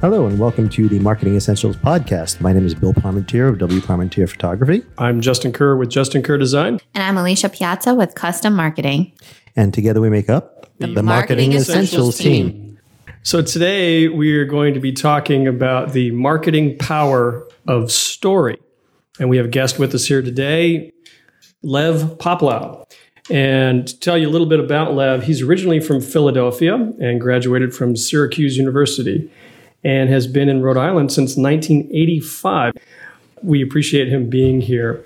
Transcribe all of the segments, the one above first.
Hello, and welcome to the Marketing Essentials podcast. My name is Bill Parmentier of W. Parmentier Photography, I'm Justin Kerr with Justin Kerr Design. And I'm Alicia Piazza with Custom Marketing. and together we make up the, Marketing Essentials team. So, today we are going to be talking about the marketing power of story. And we have a guest with us here today, Lev Poplow. And to tell you a little bit about Lev, he's originally from Philadelphia and graduated from Syracuse University and has been in Rhode Island since 1985. We appreciate him being here.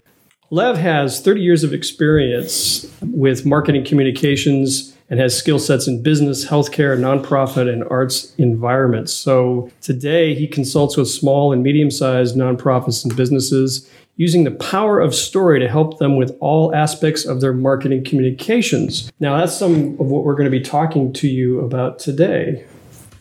Lev has 30 years of experience with marketing communications and has skill sets in business, healthcare, nonprofit, and arts environments. So today he consults with small and medium sized nonprofits and businesses using the power of story to help them with all aspects of their marketing communications. Now, that's some of what we're going to be talking to you about today,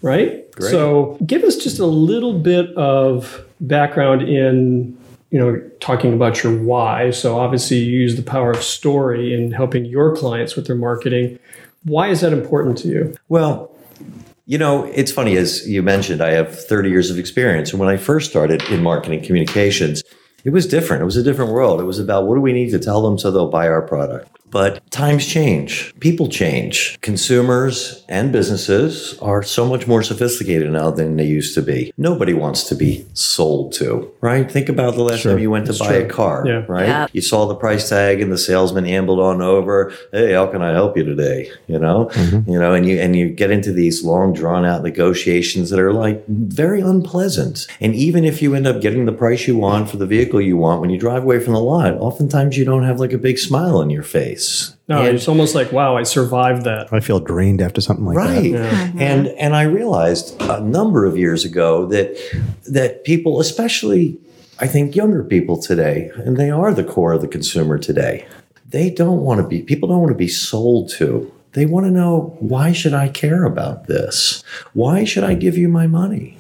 right? Great. So give us just a little bit of background in you know talking about your why so obviously you use the power of story in helping your clients with their marketing why is that important to you Well, you know, it's funny, as you mentioned, I have 30 years of experience. And when I first started in marketing communications, it was different. It was a different world. It was about what do we need to tell them so they'll buy our product. But times change, people change. Consumers and businesses are so much more sophisticated now than they used to be. Nobody wants to be sold to, right? Think about the last Sure. time you went to buy a car, Yeah. right? Yeah. You saw the price tag and the salesman ambled on over, "Hey, how can I help you today?" You know? Mm-hmm. You know, and you and you get into these long drawn out negotiations that are like very unpleasant. And even if you end up getting the price you want for the vehicle you want when you drive away from the lot, oftentimes you don't have like a big smile on your face. No And- it's almost like wow i survived that. I feel drained after something like that. right. That. and and i realized a number of years ago that that people especially i think younger people today and they are the core of the consumer today they don't want to be people don't want to be sold to. They want to know why should i care about this? Why should i give you my money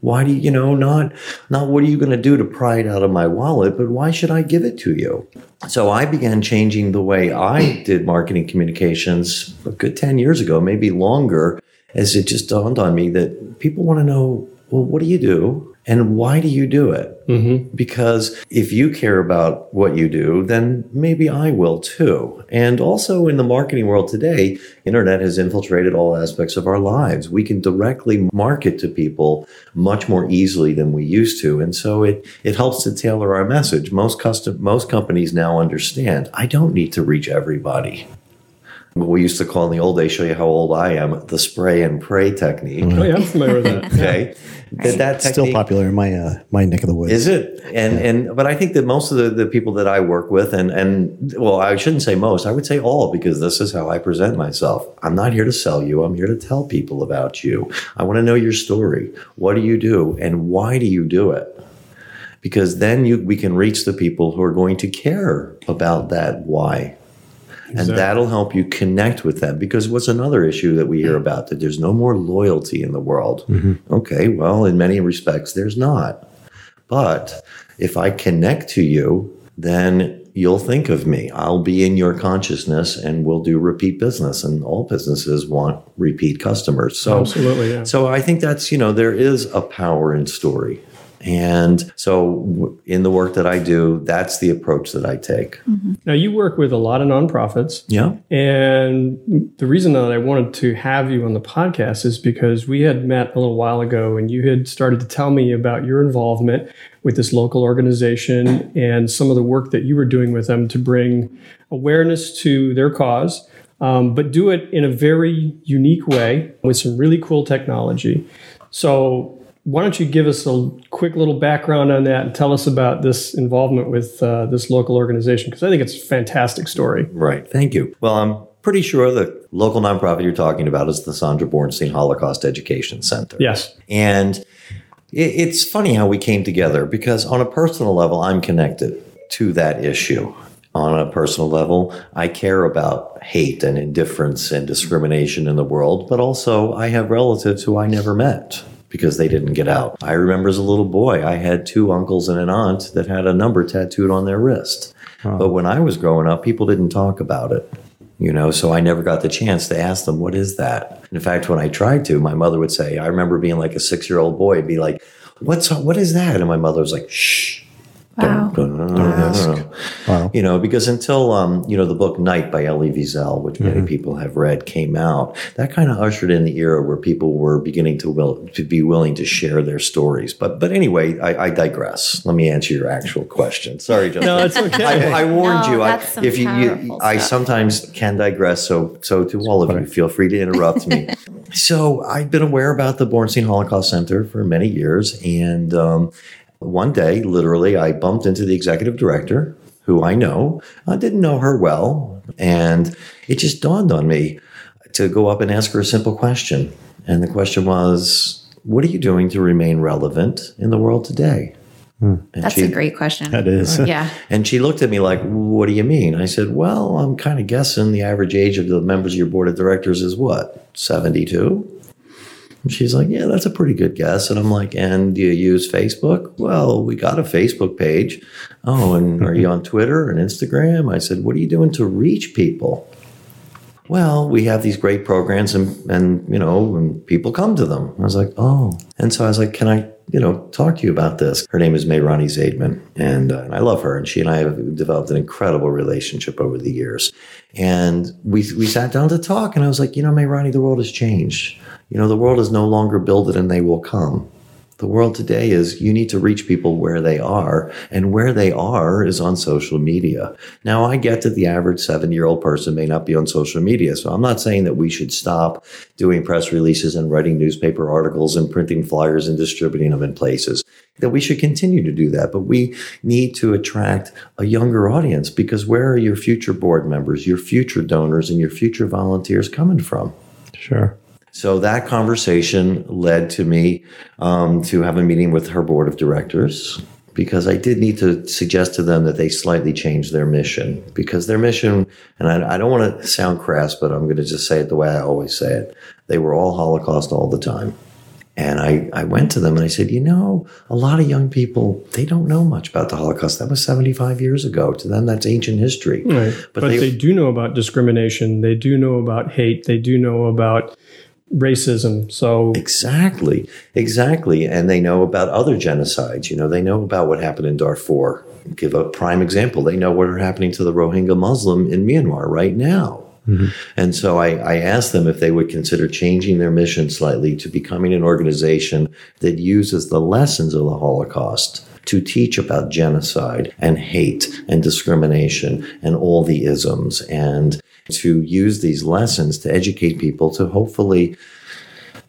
why do you, you know, not, not what are you going to do to pry it out of my wallet, but why should I give it to you? So I began changing the way I did marketing communications a good 10 years ago, maybe longer, as it just dawned on me that people want to know, well, what do you do? And why do you do it? Mm-hmm. Because if you care about what you do, then maybe I will too. And also in the marketing world today, internet has infiltrated all aspects of our lives. We can directly market to people much more easily than we used to. And so it, it helps to tailor our message. Most custom, most companies now understand I don't need to reach everybody. What we used to call in the old days, show you how old I am, the spray and pray technique. oh yeah i'm familiar with that Okay. That, that Still popular in my uh, my neck of the woods. is it? And and but I think that most of the, the people that I work with and and well, I shouldn't say most, I would say all because this is how I present myself. I'm not here to sell you. I'm here to tell people about you. I want to know your story. What do you do and why do you do it? Because then you we can reach the people who are going to care about that why. And Exactly. that'll help you connect with them. Because what's another issue that we hear about that there's no more loyalty in the world? Mm-hmm. Okay, well, in many respects, there's not. But if I connect to you, then you'll think of me. I'll be in your consciousness and we'll do repeat business. And all businesses want repeat customers. So, Absolutely, yeah. so I think that's, you know, there is a power in story. And so in the work that I do, that's the approach that I take. now you work with a lot of nonprofits Yeah. And the reason that I wanted to have you on the podcast is because we had met a little while ago and you had started to tell me about your involvement with this local organization and some of the work that you were doing with them to bring awareness to their cause, um, but do it in a very unique way with some really cool technology. So, why don't you give us a quick little background on that and tell us about this involvement with uh, this local organization? Because I think it's a fantastic story. Right. Thank you. Well, I'm pretty sure the local nonprofit you're talking about is the Sandra Bornstein Holocaust Education Center. Yes. And it, it's funny how we came together because on a personal level, I'm connected to that issue. On a personal level, I care about hate and indifference and discrimination in the world, but also I have relatives who I never met because they didn't get out. I remember as a little boy, I had two uncles and an aunt that had a number tattooed on their wrist. But when I was growing up, people didn't talk about it. You know, so I never got the chance to ask them, what is that? In fact, when I tried to, my mother would say, I remember being like a six year old boy, be like, What's what is that? And my mother was like, shh. Wow. Don't, don't, don't ask. Wow. You know, because until um, you know the book Night by Elie Wiesel, which many people have read, came out, that kind of ushered in the era where people were beginning to will to be willing to share their stories. But but anyway, I, I digress. Let me answer your actual question. Sorry, Justin. No, it's okay. I, I warned No, you. I, some if you, you powerful I sometimes can digress. So so to all of you, feel free to interrupt me. So I've been aware about the Bornstein Holocaust Center for many years, and um, one day, literally, I bumped into the executive director, who I know. I didn't know her well, and it just dawned on me to go up and ask her a simple question. And the question was, "What are you doing to remain relevant in the world today?" Hmm. And That's she- a great question. That is. Yeah. and she looked at me like, What do you mean? I said, Well, I'm kind of guessing the average age of the members of your board of directors is what, 72? And she's like, Yeah, that's a pretty good guess. And I'm like, And do you use Facebook? Well, we got a Facebook page. Oh, and are you on Twitter and Instagram? I said, What are you doing to reach people? Well, we have these great programs and, and you know, and people come to them. I was like, oh. And so I was like, can I, you know, talk to you about this? Her name is Mayrani Zaidman, and, uh, and I love her. And she and I have developed an incredible relationship over the years. And we, we sat down to talk, and I was like, you know, Mayrani, the world has changed. You know, the world is no longer build it and they will come. The world today is you need to reach people where they are, and where they are is on social media. Now, I get that the average seven year old person may not be on social media, so I'm not saying that we should stop doing press releases and writing newspaper articles and printing flyers and distributing them in places. That we should continue to do that, but we need to attract a younger audience because where are your future board members, your future donors, and your future volunteers coming from? Sure. So that conversation led to me um, to have a meeting with her board of directors because I did need to suggest to them that they slightly change their mission because their mission, and I, I don't want to sound crass, but I'm going to just say it the way I always say it. They were all Holocaust all the time. And I, I went to them and I said, you know, a lot of young people, they don't know much about the Holocaust. That was 75 years ago. To them, that's ancient history. Right. But, But they, they- do know about discrimination. They do know about hate. They do know about racism. So Exactly, exactly. And they know about other genocides. You know, they know about what happened in Darfur. Give a prime example. They know what are happening to the Rohingya Muslim in Myanmar right now. Mm-hmm. And so I, I asked them if they would consider changing their mission slightly to becoming an organization that uses the lessons of the Holocaust to teach about genocide and hate and discrimination and all the isms and to use these lessons to educate people to hopefully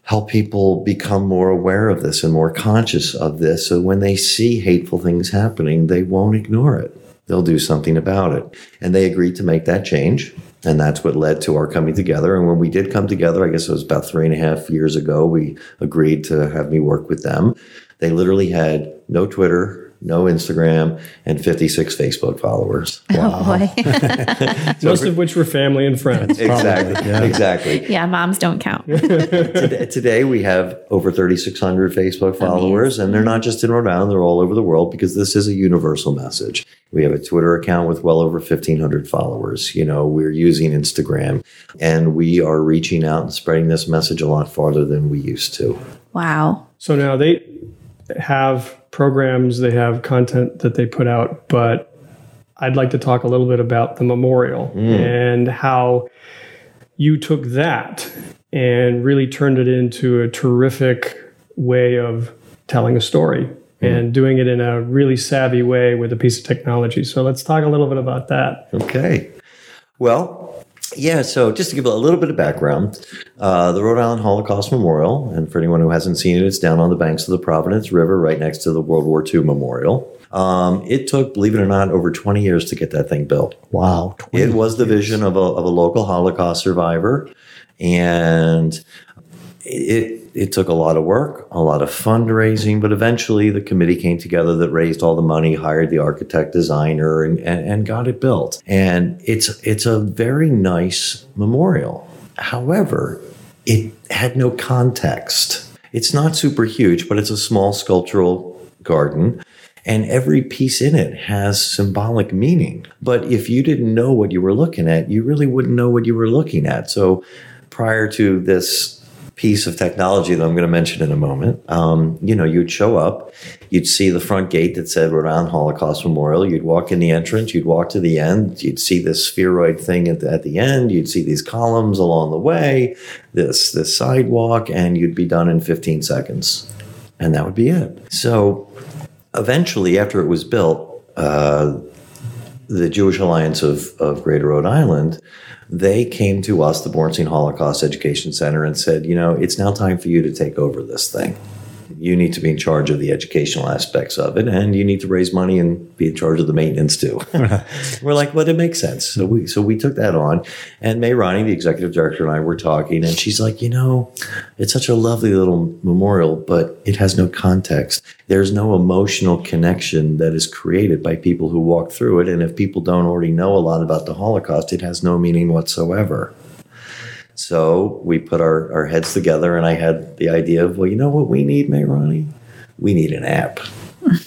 help people become more aware of this and more conscious of this. So when they see hateful things happening, they won't ignore it. They'll do something about it. And they agreed to make that change. And that's what led to our coming together. And when we did come together, I guess it was about three and a half years ago, we agreed to have me work with them. They literally had no Twitter, no Instagram, and 56 Facebook followers. Oh boy. most of which were family and friends. Exactly. yeah. Exactly. yeah, moms don't count. Today, today we have over 3,600 Facebook followers, and they're not just in Rhode Island, they're all over the world because this is a universal message. We have a Twitter account with well over 1,500 followers. You know, we're using Instagram, and we are reaching out and spreading this message a lot farther than we used to. Wow. So now they have programs, they have content that they put out, but I'd like to talk a little bit about the memorial mm. and how you took that and really turned it into a terrific way of telling a story mm. and doing it in a really savvy way with a piece of technology. So let's talk a little bit about that. Okay. Well, yeah, so just to give a little bit of background, uh, the Rhode Island Holocaust Memorial, and for anyone who hasn't seen it, it's down on the banks of the Providence River, right next to the World War II Memorial. Um, it took, believe it or not, over 20 years to get that thing built. Wow. It was the vision of a, of a local Holocaust survivor. And it it took a lot of work, a lot of fundraising, but eventually the committee came together that raised all the money, hired the architect designer, and, and, and got it built. And it's it's a very nice memorial. However, it had no context. It's not super huge, but it's a small sculptural garden. And every piece in it has symbolic meaning. But if you didn't know what you were looking at, you really wouldn't know what you were looking at. So prior to this piece of technology that I'm going to mention in a moment. Um, you know, you'd show up, you'd see the front gate that said Rhode Island Holocaust Memorial. You'd walk in the entrance, you'd walk to the end, you'd see this spheroid thing at the, at the end, you'd see these columns along the way, this this sidewalk, and you'd be done in 15 seconds, and that would be it. So, eventually, after it was built. Uh, the Jewish Alliance of, of Greater Rhode Island they came to us, the Bornstein Holocaust Education Center, and said, you know, it's now time for you to take over this thing. You need to be in charge of the educational aspects of it, and you need to raise money and be in charge of the maintenance too. we're like, well, it makes sense. So we so we took that on, and Mayrani, the executive director, and I were talking, and she's like, you know, it's such a lovely little memorial, but it has no context. There's no emotional connection that is created by people who walk through it, and if people don't already know a lot about the Holocaust, it has no meaning whatsoever. So we put our, our heads together, and I had the idea of, well, you know what we need, Mayrani? We need an app.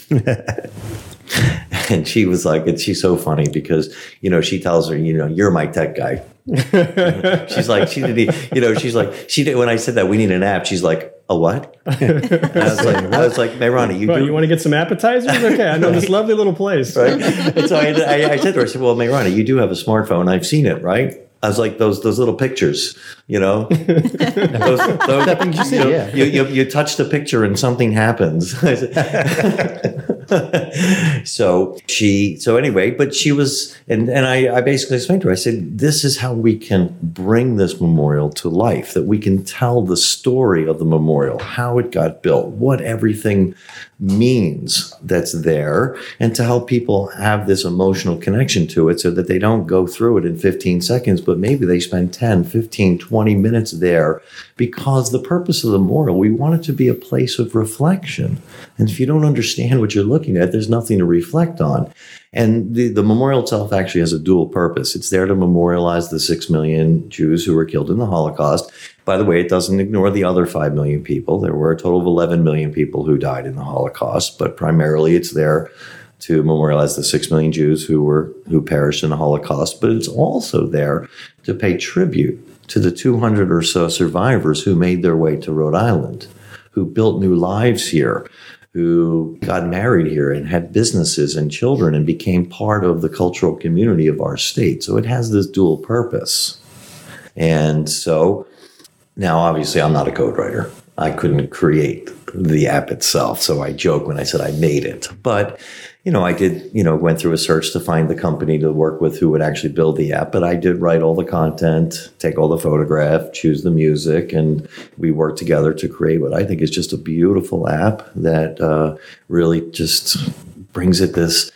and she was like, and she's so funny because, you know, she tells her, you know, you're my tech guy. she's like, she didn't, you know, she's like, she did, when I said that we need an app, she's like, a what? And I was like, I was like, Mayrani, you Well, you want to get some appetizers? Okay, I know this lovely little place. right? And so I, I, I said to her, I said, "Well, Mayrani, you do have a smartphone. I've seen it, right?" I was like, "Those those little pictures, you know, those, those, you see, know, yeah. you, you you touch the picture and something happens." So she, so anyway, but she was, and and I, I basically explained to her. I said, "This is how we can bring this memorial to life. That we can tell the story of the memorial, how it got built, what everything." Means that's there and to help people have this emotional connection to it so that they don't go through it in 15 seconds but maybe they spend 10 15 20 minutes there because the purpose of the memorial we want it to be a place of reflection. And if you don't understand what you're looking at there's nothing to reflect on and the, the memorial itself actually has a dual purpose. It's there to memorialize the six million Jews who were killed in the Holocaust. By the way, it doesn't ignore the other five million people. There were a total of 11 million people who died in the Holocaust, but primarily it's there to memorialize the six million Jews who were who perished in the Holocaust. But it's also there to pay tribute to the 200 or so survivors who made their way to Rhode Island, who built new lives here, who got married here and had businesses and children and became part of the cultural community of our state. So it has this dual purpose. And so now, obviously, I'm not a code writer. I couldn't create the app itself. So I joke when I said I made it. But, you know, I did, you know, went through a search to find the company to work with who would actually build the app. But I did write all the content, take all the photograph, choose the music, and we worked together to create what I think is just a beautiful app that uh, really just brings it this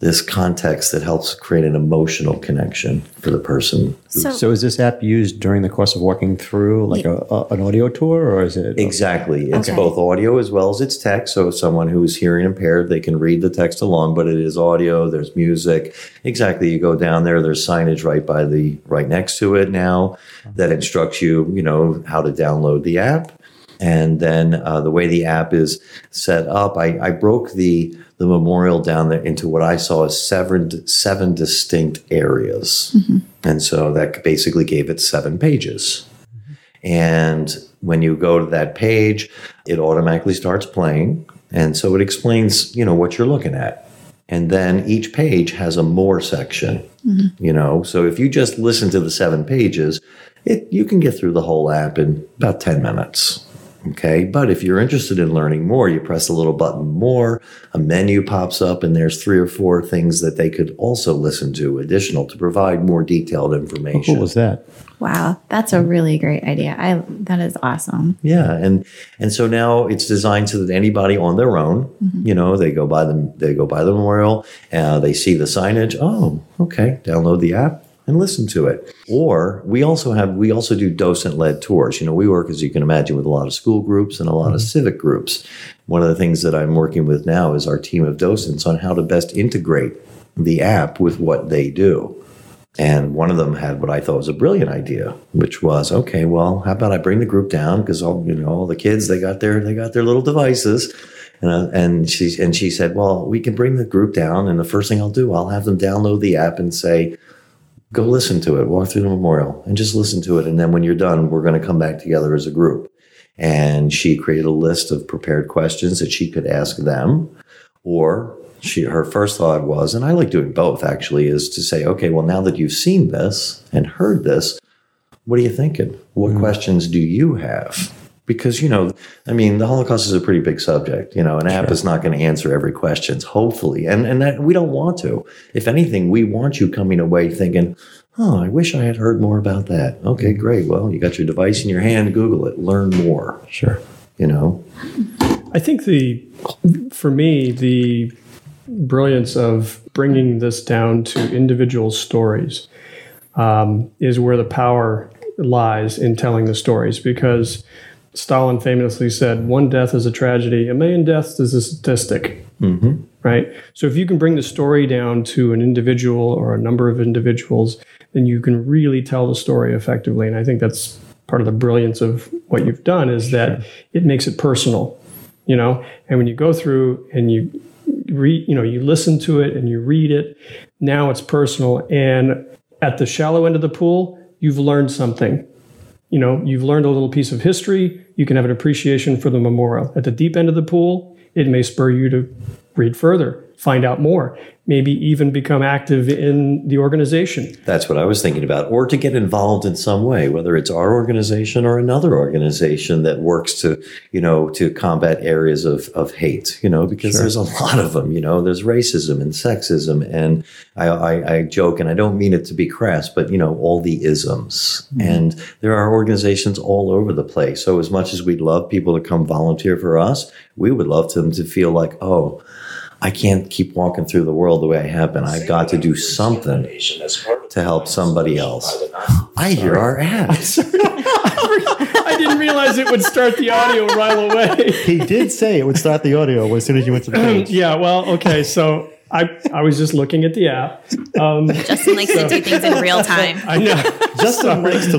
this context that helps create an emotional connection for the person So, So is this app used during the course of walking through like a, a, an audio tour or is it? Exactly. It's Okay. both audio as well as it's text. So someone who is hearing impaired, they can read the text along, but it is audio. There's music. Exactly. You go down there. There's signage right by the right next to it now that instructs you, you know, how to download the app. And then uh, the way the app is set up, I, I broke the the memorial down there into what I saw as seven seven distinct areas, and so that basically gave it seven pages. And when you go to that page, it automatically starts playing. And so it explains, you know, what you're looking at. And then each page has a more section, you know. So if you just listen to the seven pages, it you can get through the whole app in about 10 minutes. Okay. But if you're interested in learning more, you press a little button more, a menu pops up, and there's three or four things that they could also listen to additional to provide more detailed information. What was that? wow, that's a really great idea. I that is awesome. Yeah, and and so now it's designed so that anybody on their own, you know, they go by the they go by the memorial, uh, they see the signage. Oh, okay, download the app. And listen to it. Or we also have we also do docent led tours. You know, we work as you can imagine with a lot of school groups and a lot of civic groups. One of the things that I'm working with now is our team of docents on how to best integrate the app with what they do. And one of them had what I thought was a brilliant idea, which was, okay, well, how about I bring the group down because all you know all the kids they got their they got their little devices, and uh, and she and she said, well, we can bring the group down, and the first thing I'll do, I'll have them download the app and say, go listen to it, walk through the memorial, and just listen to it, and then when you're done, we're going to come back together as a group. And she created a list of prepared questions that she could ask them, or she her first thought was, and I like doing both actually, is to say, okay, well, now that you've seen this and heard this, what are you thinking? What mm. questions do you have? Because you know, I mean, the Holocaust is a pretty big subject. You know, an app is not going to answer every question, hopefully, and and that we don't want to. If anything, we want you coming away thinking, "Oh, I wish I had heard more about that." Okay, great. Well, you got your device in your hand. Google it. Learn more. Sure. You know. I think the, for me, the brilliance of bringing this down to individual stories um, is where the power lies in telling the stories because Stalin famously said, one death is a tragedy, a million deaths is a statistic. Mm-hmm. Right? So if you can bring the story down to an individual or a number of individuals, then you can really tell the story effectively. And I think that's part of the brilliance of what you've done is that it makes it personal, you know? And when you go through and you read, you know, you listen to it and you read it, now it's personal. And at the shallow end of the pool, you've learned something you know, you've learned a little piece of history, you can have an appreciation for the memorial. At the deep end of the pool, it may spur you to read further, find out more, maybe even become active in the organization. That's what I was thinking about, or to get involved in some way, whether it's our organization or another organization that works to, you know, to combat areas of, of hate, you know, because there's a lot of them, you know, there's racism and sexism. And I, I, I joke, and I don't mean it to be crass, but, you know, all the isms. Mm-hmm. And there are organizations all over the place. So as much as we'd love people to come volunteer for us, we would love them to feel like, oh, I can't keep walking through the world the way I have been. I've got to do something to help somebody else. I hear our ads. I didn't realize it would start the audio right away. He did say it would start the audio as soon as you went to the page. yeah, well, okay, so I, I was just looking at the app. Um, Justin likes to do things in real time. I know. Justin likes to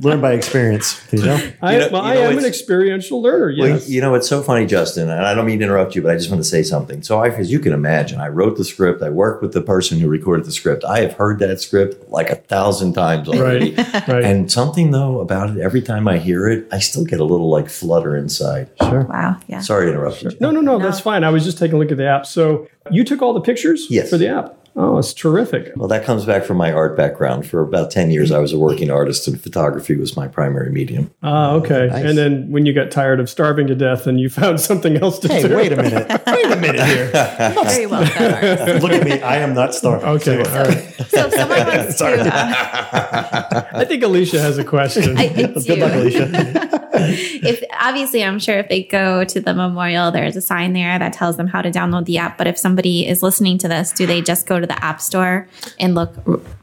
learn by experience. You know, I, You know- well, you I am an experiential learner. Well, Yes. you know, it's so funny, Justin, and I don't mean to interrupt you, but I just want to say something. So, I, as you can imagine, I wrote the script. I worked with the person who recorded the script. I have heard that script like a thousand times already. Right. Right. And something though about it, every time I hear it, I still get a little like flutter inside. sure. Wow. Yeah. Sorry to interrupt you. no, no, no, that's fine. I was just taking a look at the app. So you took all the pictures Yes. for the app. Oh, it's terrific. Well, that comes back from my art background. For about 10 years, I was a working artist, and photography was my primary medium. Ah, okay. And then when you got tired of starving to death and you found something else to Hey, do. wait a minute. Wait a minute here. Very well done. Look at me. I am not starving. Okay. All right. So if someone wants to, uh, I think Alicia has a question. I, I do. Good luck, Alicia. if obviously i'm sure if they go to the memorial there's a sign there that tells them how to download the app. But if somebody is listening to this do they just go to the app store and look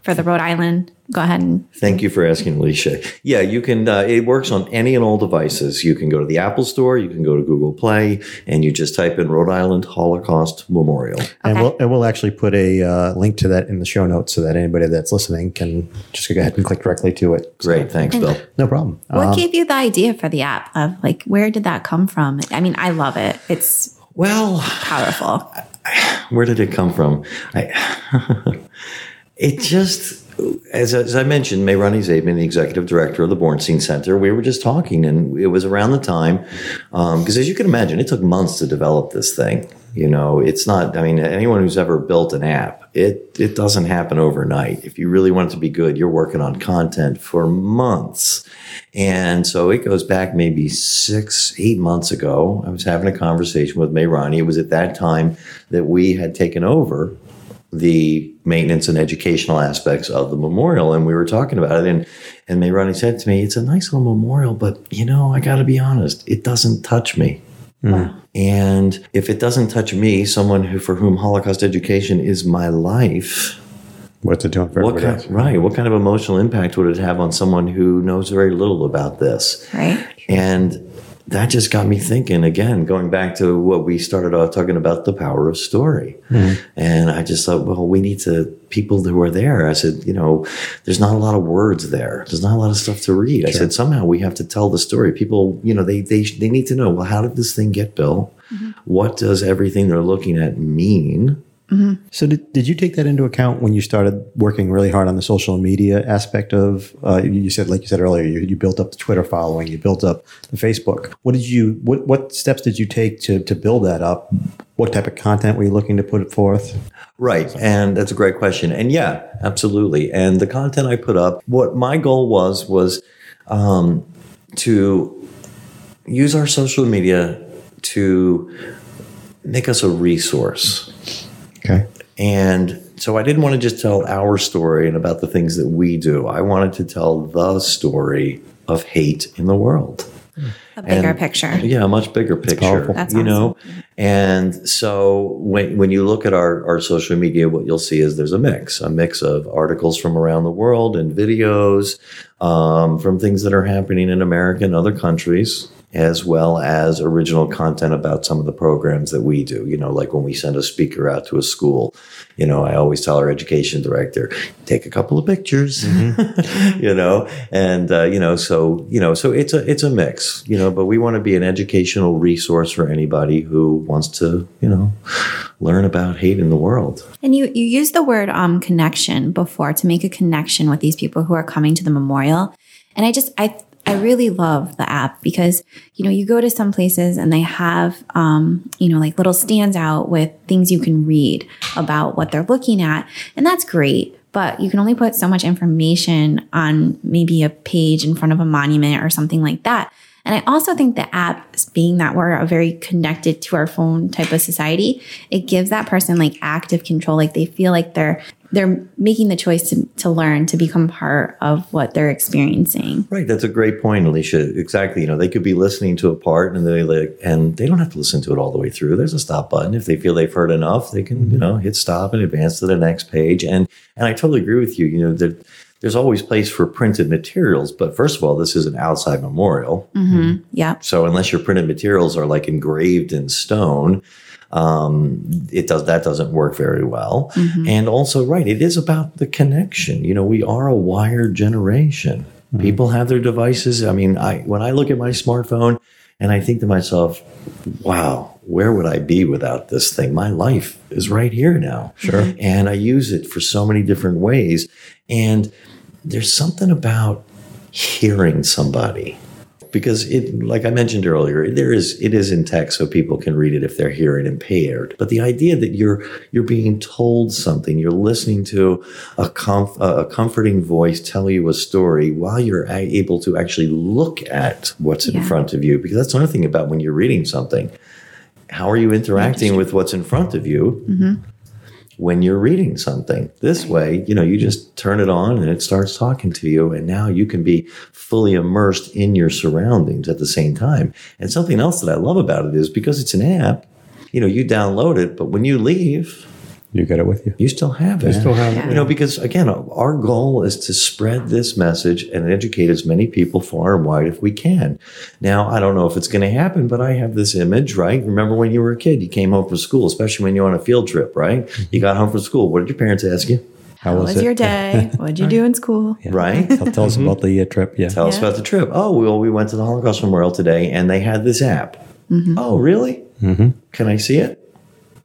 for the rhode island go ahead and Thank you for asking, Alicia. Yeah, you can. Uh, it works on any and all devices. You can go to the Apple Store, you can go to Google Play, and you just type in Rhode Island Holocaust Memorial. And we'll and we'll actually put a uh, link to that in the show notes so that anybody that's listening can just go ahead and click directly to it. Great, thanks, Bill. No problem. what Um, gave you the idea for the app of like where did that come from i mean i love it it's Well, powerful where did it come from? I, it just, as, as I mentioned, Mayrani Zabin, the executive director of the Bornstein Center, we were just talking, and it was around the time, um, because as you can imagine, it took months to develop this thing. You know, it's not. I mean, anyone who's ever built an app, it it doesn't happen overnight. If you really want it to be good, you're working on content for months. And so it goes back maybe six, eight months ago. I was having a conversation with Mayrani. It was at that time that we had taken over the maintenance and educational aspects of the memorial. And we were talking about it. And, and Mayrani said to me, It's a nice little memorial, but you know, I got to be honest, it doesn't touch me. Hmm. And if it doesn't touch me, someone who, for whom Holocaust education is my life, What's it doing for What everybody kind, right? What kind of emotional impact would it have on someone who knows very little about this? Right. And that just got me thinking again, going back to what we started off talking about the power of story. Mm-hmm. And I just thought, well, we need to, people who are there, I said, you know, there's not a lot of words there. There's not a lot of stuff to read. I said, somehow we have to tell the story. People, you know, they, they, they need to know, well, how did this thing get built? Mm-hmm. What does everything they're looking at mean? So did, did you take that into account when you started working really hard on the social media aspect of? Uh, you said, like you said earlier, you, you built up the Twitter following, you built up the Facebook. What did you? What what steps did you take to to build that up? What type of content were you looking to put forth? Right. And that's a great question. And yeah, absolutely. And the content I put up, what my goal was, was um, to use our social media to make us a resource. Okay. And so I didn't want to just tell our story and about the things that we do. I wanted to tell the story of hate in the world. A bigger And- picture. Yeah, a much bigger picture. powerful. That's you know, and so when when you look at our our social media, what you'll see is there's a mix, a mix of articles from around the world and videos um, from things that are happening in America and other countries. As well as original content about some of the programs that we do. You know, like when we send a speaker out to a school, you know, I always tell our education director, take a couple of pictures, you know, and uh, you know, so you know, so it's a it's a mix, you know, but we want to be an educational resource for anybody who wants to, you know, learn about hate in the world. And you you used the word um connection before to make a connection with these people who are coming to the memorial. And I just I I really love the app because you know you go to some places and they have um, you know like little stands out with things you can read about what they're looking at, and that's great. But you can only put so much information on maybe a page in front of a monument or something like that. And I also think the app, being that we're a very connected to our phone type of society, it gives that person like active control. Like they feel like they're they're making the choice to, to learn to become part of what they're experiencing. Right, that's a great point, Alicia. Exactly. You know, they could be listening to a part and they like and they don't have to listen to it all the way through. There's a stop button. If they feel they've heard enough, they can, you know, hit stop and advance to the next page. And and I totally agree with you. You know, that there's always place for printed materials, but first of all, this is an outside memorial. Mm-hmm. Yeah. So unless your printed materials are like engraved in stone, um, it does that doesn't work very well. And also, right, it is about the connection. You know, we are a wired generation. People have their devices. I mean, I when I look at my smartphone and I think to myself, wow, where would I be without this thing? My life is right here now. Sure. And I use it for so many different ways. And there's something about hearing somebody because it like i mentioned earlier there is it is in text so people can read it if they're hearing impaired. But the idea that you're you're being told something you're listening to a comf- a comforting voice tell you a story while you're able to actually look at what's in front of you because that's another thing about when you're reading something. How are you interacting with what's in front of you mm-hmm. When you're reading something. This way, you know, you just turn it on and it starts talking to you, and now you can be fully immersed in your surroundings at the same time. And something else that I love about it is because it's an app, you know, you download it, but when you leave, You get it with you. you still have it. You Still have Yeah. You know, because again, our goal is to spread this message and educate as many people far and wide if we can. Now, I don't know if it's going to happen, but I have this image, right? Remember when you were a kid, you came home from school, especially when you're on a field trip, right? Mm-hmm. You got home from school. What did your parents ask you? How, How was, was it? your day? What'd you do in school? Right? Tell, tell us mm-hmm. about the uh, trip. Yeah. Tell us about the trip. Oh, well, we went to the Holocaust Memorial today and they had this app. Mm-hmm. Oh, really? Can I see it?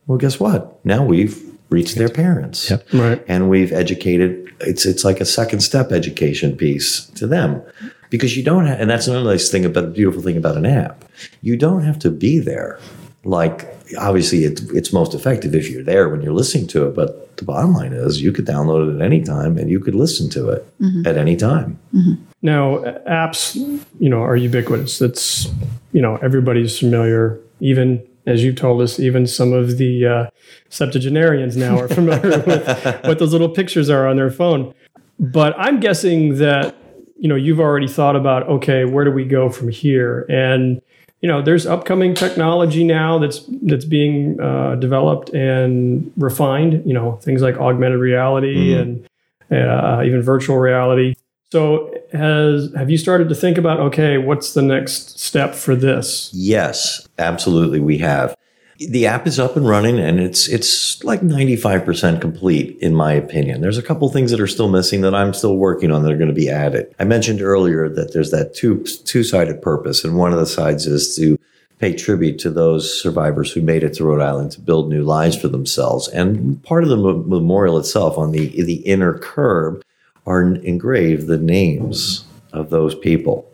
Well, guess what? Now we've reached their parents. Yep. Right. And we've educated, it's, it's like a second step education piece to them. Because you don't have, and that's another nice thing about the beautiful thing about an app. You don't have to be there. Like, obviously, it's, it's most effective if you're there when you're listening to it. But the bottom line is you could download it at any time and you could listen to it mm-hmm. at any time. Mm-hmm. Now, apps, you know, are ubiquitous. It's, you know, everybody's familiar. Even as you've told us, even some of the uh, septuagenarians now are familiar with what those little pictures are on their phone. But I'm guessing that, you know, you've already thought about, okay, where do we go from here? And you know, there's upcoming technology now that's that's being uh, developed and refined. You know, things like augmented reality and uh, even virtual reality. So, has have you started to think about okay, what's the next step for this? Yes, absolutely, we have. The app is up and running, and it's it's like ninety five percent complete, in my opinion. There's a couple things that are still missing that I'm still working on that are going to be added. I mentioned earlier that there's that two two sided purpose, and one of the sides is to pay tribute to those survivors who made it to Rhode Island to build new lives for themselves. And part of the memorial itself on the the inner curb are engraved the names of those people.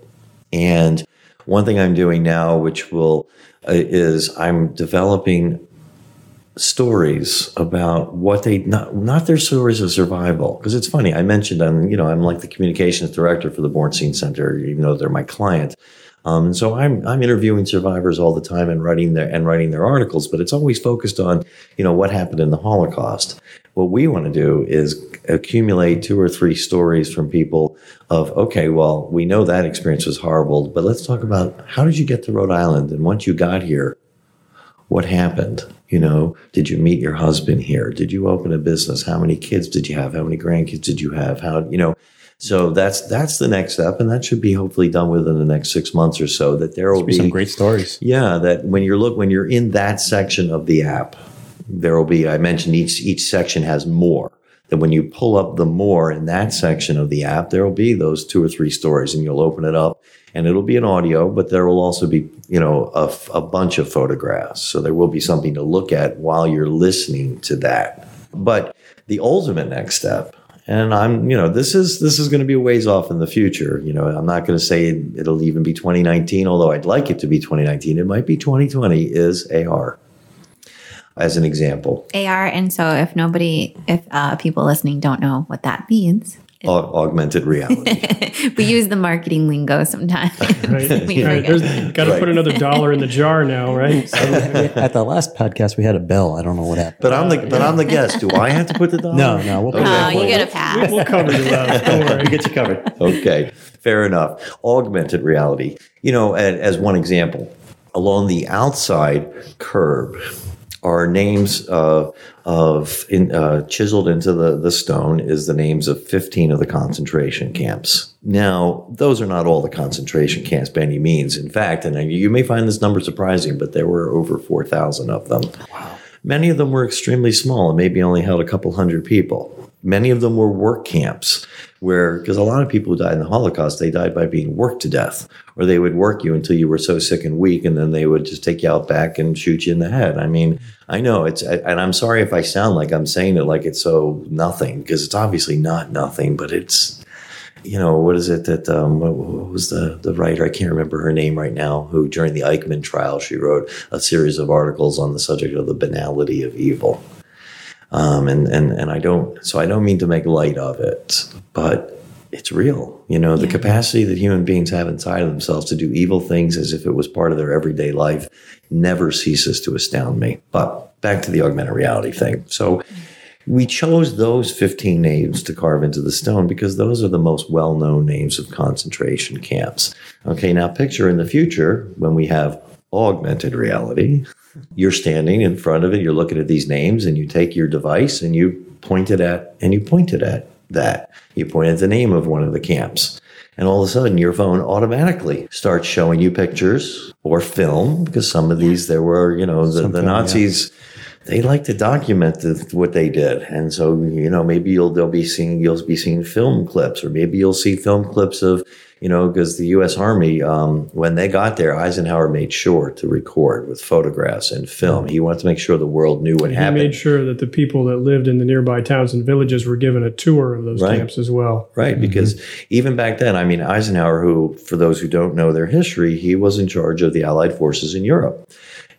And one thing I'm doing now, which will uh, is I'm developing stories about what they not not their stories of survival because it's funny I mentioned I'm you know I'm like the communications director for the Bornstein Center even though they're my client um, and so I'm I'm interviewing survivors all the time and writing their and writing their articles but it's always focused on you know what happened in the Holocaust what we want to do is accumulate two or three stories from people of, okay, well, we know that experience was horrible, but let's talk about how did you get to Rhode Island? And once you got here, what happened? You know, did you meet your husband here? Did you open a business? How many kids did you have? How many grandkids did you have? How, you know, so that's that's the next step, and that should be hopefully done within the next six months or so. That there will be, be some great stories. Yeah, that when you're look when you're in that section of the app, there will be, I mentioned each, each section has more. That when you pull up the more in that section of the app, there will be those two or three stories and you'll open it up and it'll be an audio, but there will also be, you know, a, a bunch of photographs. So there will be something to look at while you're listening to that. But the ultimate next step and I'm, you know, this is this is going to be a ways off in the future. You know, I'm not going to say it, will even be 2019, although I'd like it to be 2019. It might be 2020. Is AR as an example. AR, and so if nobody, if uh, people listening don't know what that means, augmented reality. we use the marketing lingo sometimes. right. right. Got to right. put another dollar in the jar now, right? At the last podcast, we had a bell. I don't know what happened. But I'm the but I'm the guest. Do I have to put the dollar? No, no. We'll okay. Oh, you get a pass. We'll, we'll cover you. Don't worry. we get you covered. Okay, fair enough. Augmented reality. You know, as one example, along the outside curb are names uh, of in, uh, chiseled into the, the stone is the names of 15 of the concentration camps. Now, those are not all the concentration camps by any means. In fact, and you may find this number surprising, but there were over 4,000 of them. Wow. Many of them were extremely small and maybe only held a couple hundred people. Many of them were work camps where, because a lot of people who died in the Holocaust, they died by being worked to death, or they would work you until you were so sick and weak, and then they would just take you out back and shoot you in the head. I mean, I know it's, and I'm sorry if I sound like I'm saying it like it's so nothing, because it's obviously not nothing, but it's, you know, what is it that, um, what, what was the, the writer? I can't remember her name right now, who during the Eichmann trial, she wrote a series of articles on the subject of the banality of evil. Um, and, and, and I don't, so I don't mean to make light of it, but it's real. You know, the yeah. capacity that human beings have inside of themselves to do evil things as if it was part of their everyday life never ceases to astound me. But back to the augmented reality thing. So we chose those 15 names to carve into the stone because those are the most well known names of concentration camps. Okay, now picture in the future when we have augmented reality, you're standing in front of it, you're looking at these names, and you take your device and you point it at, and you point it at that. You point at the name of one of the camps. And all of a sudden, your phone automatically starts showing you pictures or film because some of these, there were, you know, the, the Nazis. Yeah they like to document the, what they did, and so you know maybe you'll they'll be seeing you'll be seeing film clips, or maybe you'll see film clips of you know, because the U.S. Army, um, when they got there, Eisenhower made sure to record with photographs and film. He wanted to make sure the world knew what he happened. He made sure that the people that lived in the nearby towns and villages were given a tour of those right. camps as well. Right, mm-hmm. because even back then, I mean, Eisenhower, who, for those who don't know their history, he was in charge of the Allied forces in Europe.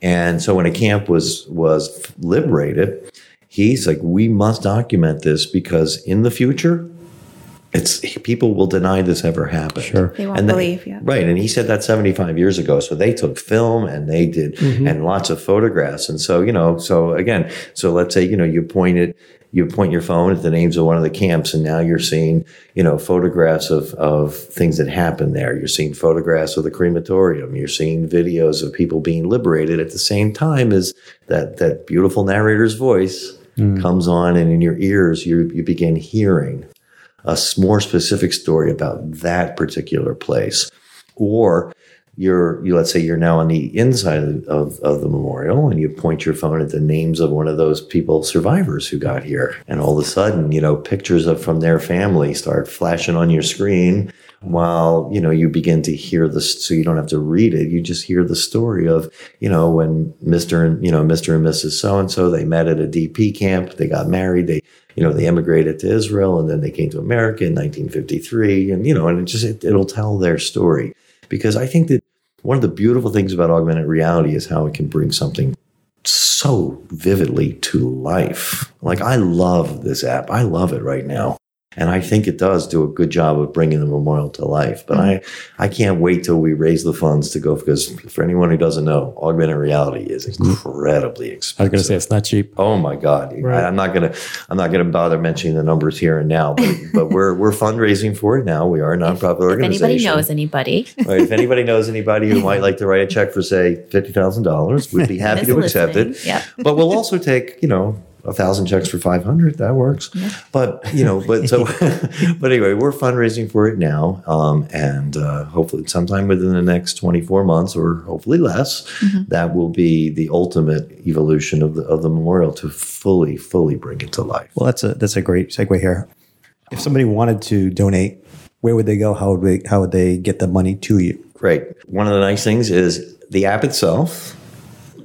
And so when a camp was was liberated, he's like, we must document this because in the future, it's people will deny this ever happened. Sure, they won't and believe. yeah, right. And he said that 75 years ago. So they took film and they did mm-hmm. and lots of photographs. And so you know, so again, so let's say you know you pointed you point your phone at the names of one of the camps, and now you're seeing you know photographs of of things that happened there. You're seeing photographs of the crematorium. You're seeing videos of people being liberated at the same time as that that beautiful narrator's voice mm. comes on, and in your ears you you begin hearing a more specific story about that particular place. Or you're, you, let's say you're now on the inside of, of the memorial and you point your phone at the names of one of those people, survivors who got here. And all of a sudden, you know, pictures of from their family start flashing on your screen while, you know, you begin to hear this. So you don't have to read it. You just hear the story of, you know, when Mr. and, you know, Mr. and Mrs. So and so, they met at a DP camp, they got married, they, you know, they immigrated to Israel and then they came to America in 1953. And, you know, and it just, it, it'll tell their story because I think that one of the beautiful things about augmented reality is how it can bring something so vividly to life. Like I love this app. I love it right now. And I think it does do a good job of bringing the memorial to life. But I, I can't wait till we raise the funds to go because for anyone who doesn't know, augmented reality is mm-hmm. incredibly expensive. I was going to say it's not cheap. Oh my God! Right. I, am not gonna I'm not gonna bother mentioning the numbers here and now, but, but we're we're fundraising for it now. We are a nonprofit If organization. anybody knows anybody, Right. If anybody knows anybody who might like to write a check for say fifty thousand dollars, we'd be happy is to accept it. listening. Yep. But we'll also take, you know, a thousand checks for five hundred. That works. But you know, but so, but anyway, we're fundraising for it now, um, and uh, hopefully, sometime within the next twenty four months, or hopefully less, that will be the ultimate evolution of the of the memorial to fully, fully bring it to life. Well, that's a that's a great segue here. If somebody wanted to donate, where would they go? How would they, how would they get the money to you? Great. One of the nice things is the app itself.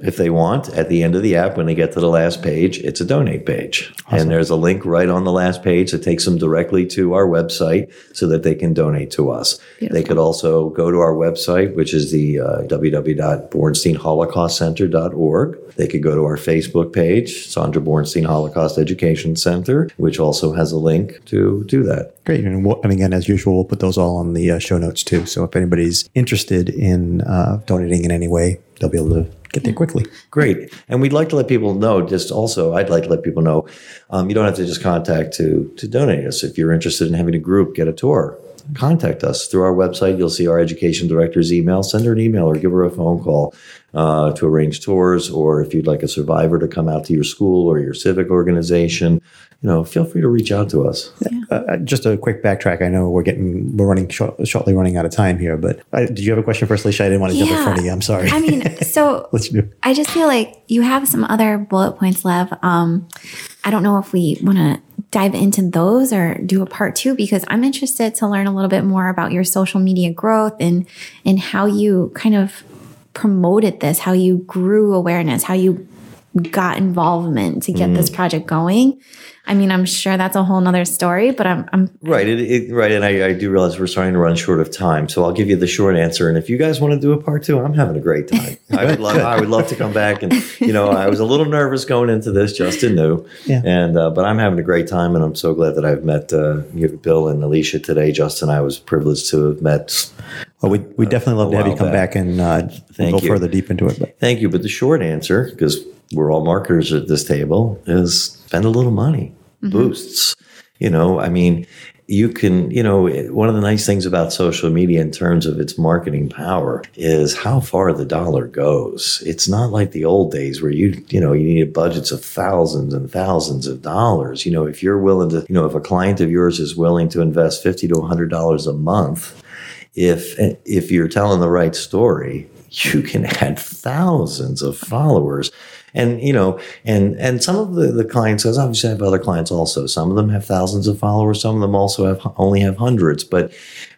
If they want, at the end of the app, when they get to the last page, it's a donate page. And there's a link right on the last page that takes them directly to our website so that they can donate to us. They could also go to our website, which is the uh, www.bornsteinholocaustcenter.org. They could go to our Facebook page, Sandra Bornstein Holocaust Education Center, which also has a link to do that. Great. And, we'll, and again, as usual, we'll put those all on the uh, show notes too. So if anybody's interested in uh, donating in any way, they'll be able to get there quickly. Great. And we'd like to let people know, just also, I'd like to let people know, um, you don't have to just contact to, to donate us. If you're interested in having a group get a tour, contact us through our website. You'll see our education director's email. Send her an email or give her a phone call uh, to arrange tours. Or if you'd like a survivor to come out to your school or your civic organization, you know, feel free to reach out to us. Uh, just a quick backtrack. I know we're getting we're running short, shortly running out of time here, but uh, did you have a question first, Alicia? I didn't want to jump in front of you. I'm sorry. I mean, so Let you do. I just feel like you have some other bullet points, Lev. Um, I don't know if we want to dive into those or do a part two because I'm interested to learn a little bit more about your social media growth and and how you kind of promoted this, how you grew awareness, how you got involvement to get this project going. I mean, I'm sure that's a whole nother story, but I'm, I'm Right, it, it, right, and I, I do realize we're starting to run short of time, so I'll give you the short answer. And if you guys want to do a part two, I'm having a great time. I would love, I would love to come back. And you know, I was a little nervous going into this, Justin knew, Yeah. and uh, but I'm having a great time, and I'm so glad that I've met uh, Bill and Alicia today. Justin, I was privileged to have met. Well, we we definitely love to have you come back. back, and uh, Thank go you. further deep into it. But Thank you, but the short answer, because we're all marketers at this table, is spend a little money, mm-hmm. boosts. You know, I mean, you can, you know, one of the nice things about social media in terms of its marketing power is how far the dollar goes. It's not like the old days where you, you know, you needed budgets of thousands and thousands of dollars. You know, if you're willing to, you know, if a client of yours is willing to invest 50 to $100 a month, if if you're telling the right story, you can add thousands of followers. And you know, and and some of the, the clients, as obviously I have other clients also. Some of them have thousands of followers. Some of them also have only have hundreds. But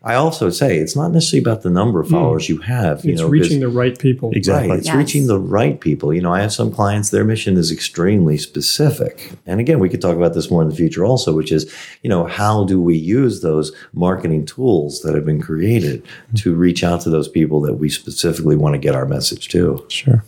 I also say it's not necessarily about the number of hmm. followers you have. You It's know, 'cause- reaching the right people. Exactly. Right. It's Yes. reaching the right people. You know, I have some clients, their mission is extremely specific. And again, we could talk about this more in the future also, which is, you know, how do we use those marketing tools that have been created hmm. to reach out to those people that we specifically want to get our message to? sure.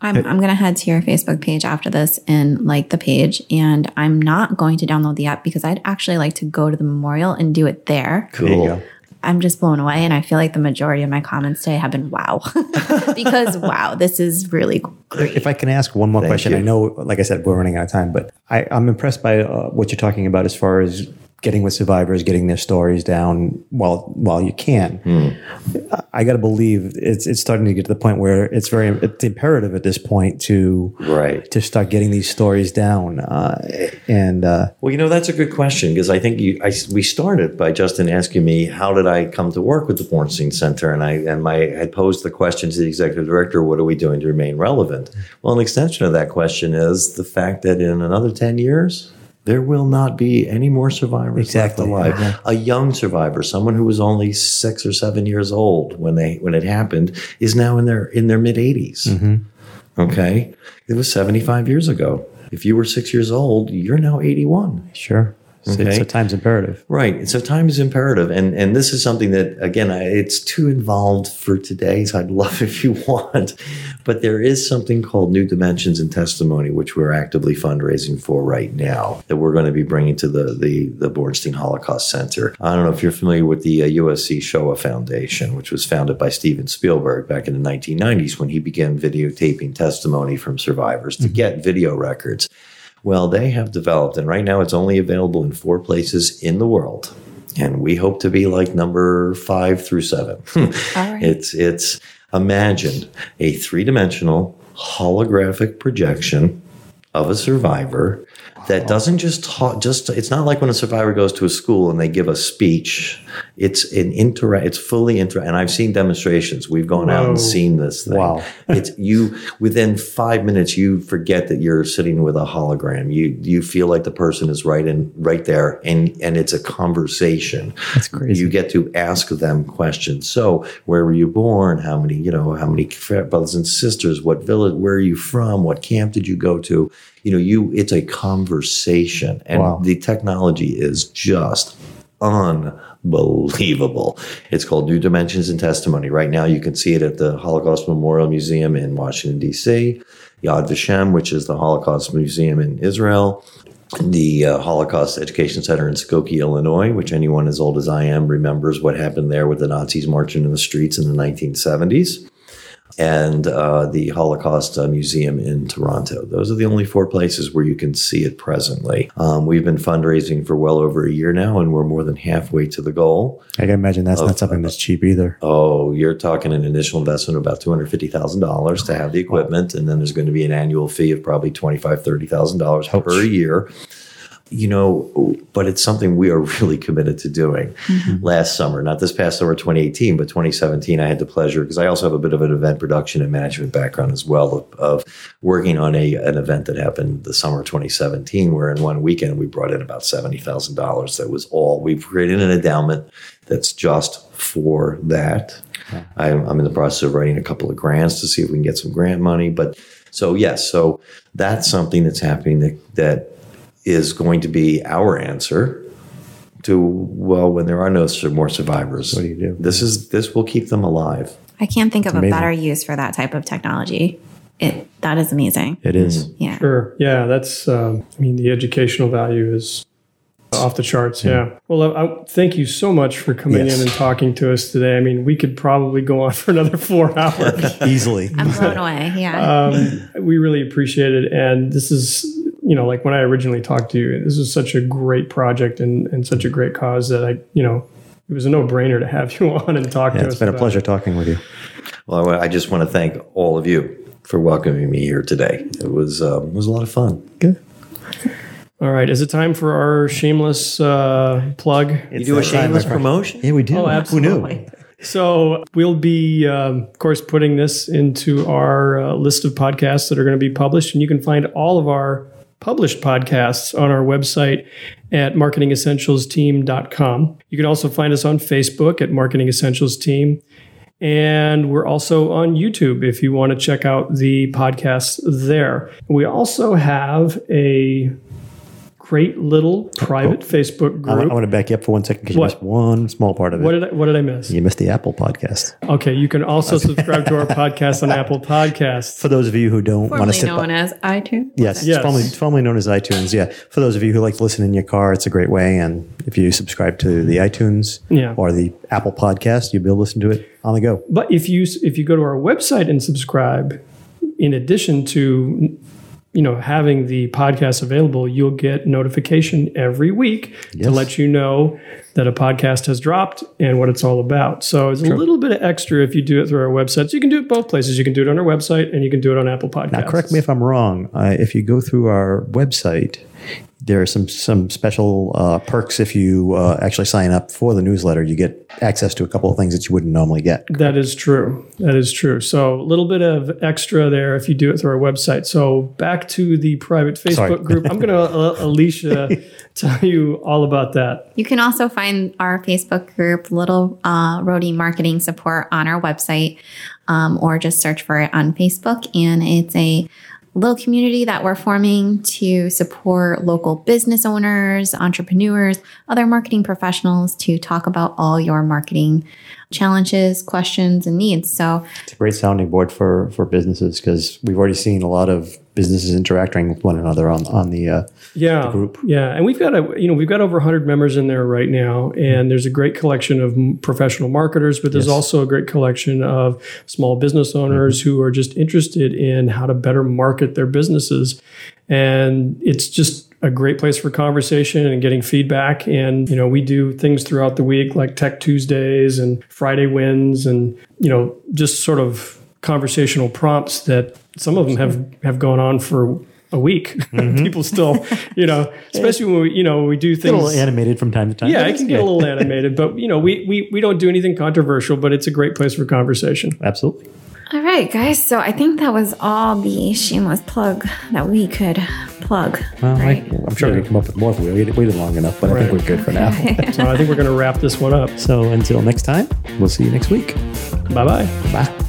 I'm, I'm going to head to your Facebook page after this and like the page. And I'm not going to download the app because I'd actually like to go to the memorial and do it there. Cool. There. I'm just blown away. And I feel like the majority of my comments today have been wow. because wow, this is really great. If I can ask one more Thank question, you. I know, like I said, we're running out of time, but I, I'm impressed by uh, what you're talking about as far as getting with survivors, getting their stories down while while you can. I, I got to believe it's it's starting to get to the point where it's very it's imperative at this point to Right. to start getting these stories down. Uh, and uh, Well, you know, that's a good question because I think you, I, we started by Justin asking me how did I come to work with the Bornstein Center, and I and my I had posed the question to the executive director, "What are we doing to remain relevant?" Well, an extension of that question is the fact that in another ten years. There will not be any more survivors Exactly. left alive. Uh-huh. A young survivor, someone who was only six or seven years old when they when it happened, is now in their in their mid 80s. Mm-hmm. Okay, it was seventy five years ago. If you were six years old, you're now eighty one. sure, it's, it's Okay. a time's imperative. Right. And so time is imperative. And, and this is something that, again, I, it's too involved for today. So I'd love if you want. But there is something called New Dimensions in Testimony, which we're actively fundraising for right now that we're going to be bringing to the, the, the Bornstein Holocaust Center. I don't know if you're familiar with the uh, USC Shoah Foundation, which was founded by Steven Spielberg back in the 1990s when he began videotaping testimony from survivors to get video records. Well, they have developed, and right now it's only available in four places in the world. And we hope to be like number five through seven. All right. It's it's imagine a three-dimensional holographic projection of a survivor that doesn't just talk just it's not like when a survivor goes to a school and they give a speech. It's an inter it's fully inter and i've seen demonstrations. We've gone out and seen this thing. Wow. it's you within five minutes you forget that you're sitting with a hologram. You you feel like the person is right in right there and and it's a conversation. That's crazy. you get to ask them questions. So where were you born? How many you know how many brothers and sisters? What village where are you from? What camp did you go to you know you it's a conversation. And Wow. the technology is just unbelievable. It's called new dimensions in testimony. Right now you can see it at the holocaust memorial museum in washington d.c yad vashem which is the holocaust museum in israel the uh, Holocaust Education Center in Skokie, Illinois, which anyone as old as I am remembers what happened there with the Nazis marching in the streets in the 1970s, and uh, the Holocaust uh, Museum in Toronto. Those are the only four places where you can see it presently. Um, we've been fundraising for well over a year now, and we're more than halfway to the goal. I can imagine that's not something that's cheap either. Oh, you're talking an initial investment of about two hundred fifty thousand dollars to have the equipment, and then there's going to be an annual fee of probably twenty five thirty thousand dollars per year. You know, but it's something we are really committed to doing. Mm-hmm. Last summer, not this past summer, 2018, but 2017, I had the pleasure because I also have a bit of an event production and management background as well of, of working on a an event that happened the summer of 2017, where in one weekend we brought in about seventy thousand dollars. That was all. We've created an endowment that's just for that. I'm, I'm in the process of writing a couple of grants to see if we can get some grant money. But so yes, so that's something that's happening that that is going to be our answer to well, when there are no more survivors. What do you do? This is this will keep them alive. I can't think of a better use for that type of technology. It that is amazing. It is. Yeah. Sure. Yeah, that's. Um, I mean, the educational value is off the charts. Yeah. Well, I, I thank you so much for coming Yes. in and talking to us today. I mean, we could probably go on for another four hours. Easily. I'm blown away. Yeah. um, we really appreciate it, and this is. You know, like when I originally talked to you, this is such a great project and, and such a great cause that I, you know, it was a no brainer to have you on and talk Yeah, to it's us. It's been a about pleasure talking with you. Well, I I just want to thank all of you for welcoming me here today. It was um, it was a lot of fun. Good. All right, is it time for our shameless uh, plug? You do a shameless promotion. Yeah, we do. Oh, absolutely. Who knew? So we'll be, um, of course, putting this into our uh, list of podcasts that are going to be published, and you can find all of our published podcasts on our website at marketingessentialsteam.com. You can also find us on Facebook at Marketing Essentials Team. And we're also on YouTube if you want to check out the podcasts there. We also have a great little oh, oh. private Facebook group. I, group. want to back you up for one second because you missed one small part of it. what did I, what did I miss? you missed the Apple podcast. Okay, you can also subscribe to our podcast on Apple Podcasts. For those of you who don't want to Formerly sit known by, as iTunes. yes, Yes. It's formerly, formerly known as iTunes. Yeah, for those of you who like to listen in your car, it's a great way. And if you subscribe to the iTunes Yeah. or the Apple podcast, you'll be able to listen to it on the go. But if you if you go to our website and subscribe, in addition to you know having the podcast available, you'll get notification every week to let you know that a podcast has dropped and what it's all about. So it's a little bit of extra if you do it through our website. So you can do it both places. You can do it on our website and you can do it on Apple Podcasts. Now, correct me if I'm wrong. Uh, if you go through our website, there are some some special uh, perks if you uh, actually sign up for the newsletter. You get access to a couple of things that you wouldn't normally get. That is true. That is true. So a little bit of extra there if you do it through our website. So back to the private Facebook Sorry. group. I'm going to uh, Alicia tell you all about that. You can also find our Facebook group, Little uh, Rhody Marketing Support, on our website, um, or just search for it on Facebook. And it's a little community that we're forming to support local business owners, entrepreneurs, other marketing professionals to talk about all your marketing challenges, questions, and needs. So It's a great sounding board for for businesses because we've already seen a lot of businesses interacting with one another on on the. Uh, Yeah, group. yeah, and we've got a you know we've got over 100 members in there right now, and there's a great collection of professional marketers, but there's Yes. also a great collection of small business owners who are just interested in how to better market their businesses, and it's just a great place for conversation and getting feedback. And you know we do things throughout the week like Tech Tuesdays and Friday Wins, and you know just sort of conversational prompts that some of them have have gone on for a week. Mm-hmm. People still, you know, especially when we, you know, we do a little things. animated from time to time. Yeah, but it can get a little animated, but you know, we, we we don't do anything controversial, but it's a great place for conversation. Absolutely. All right, guys. So I think that was all the shameless plug that we could plug. Well, I, right? I'm sure we can come up with more if we waited, waited long enough, but I think we're good for now. So I think we're going to wrap this one up. so until next time, we'll see you next week. Bye bye. Bye.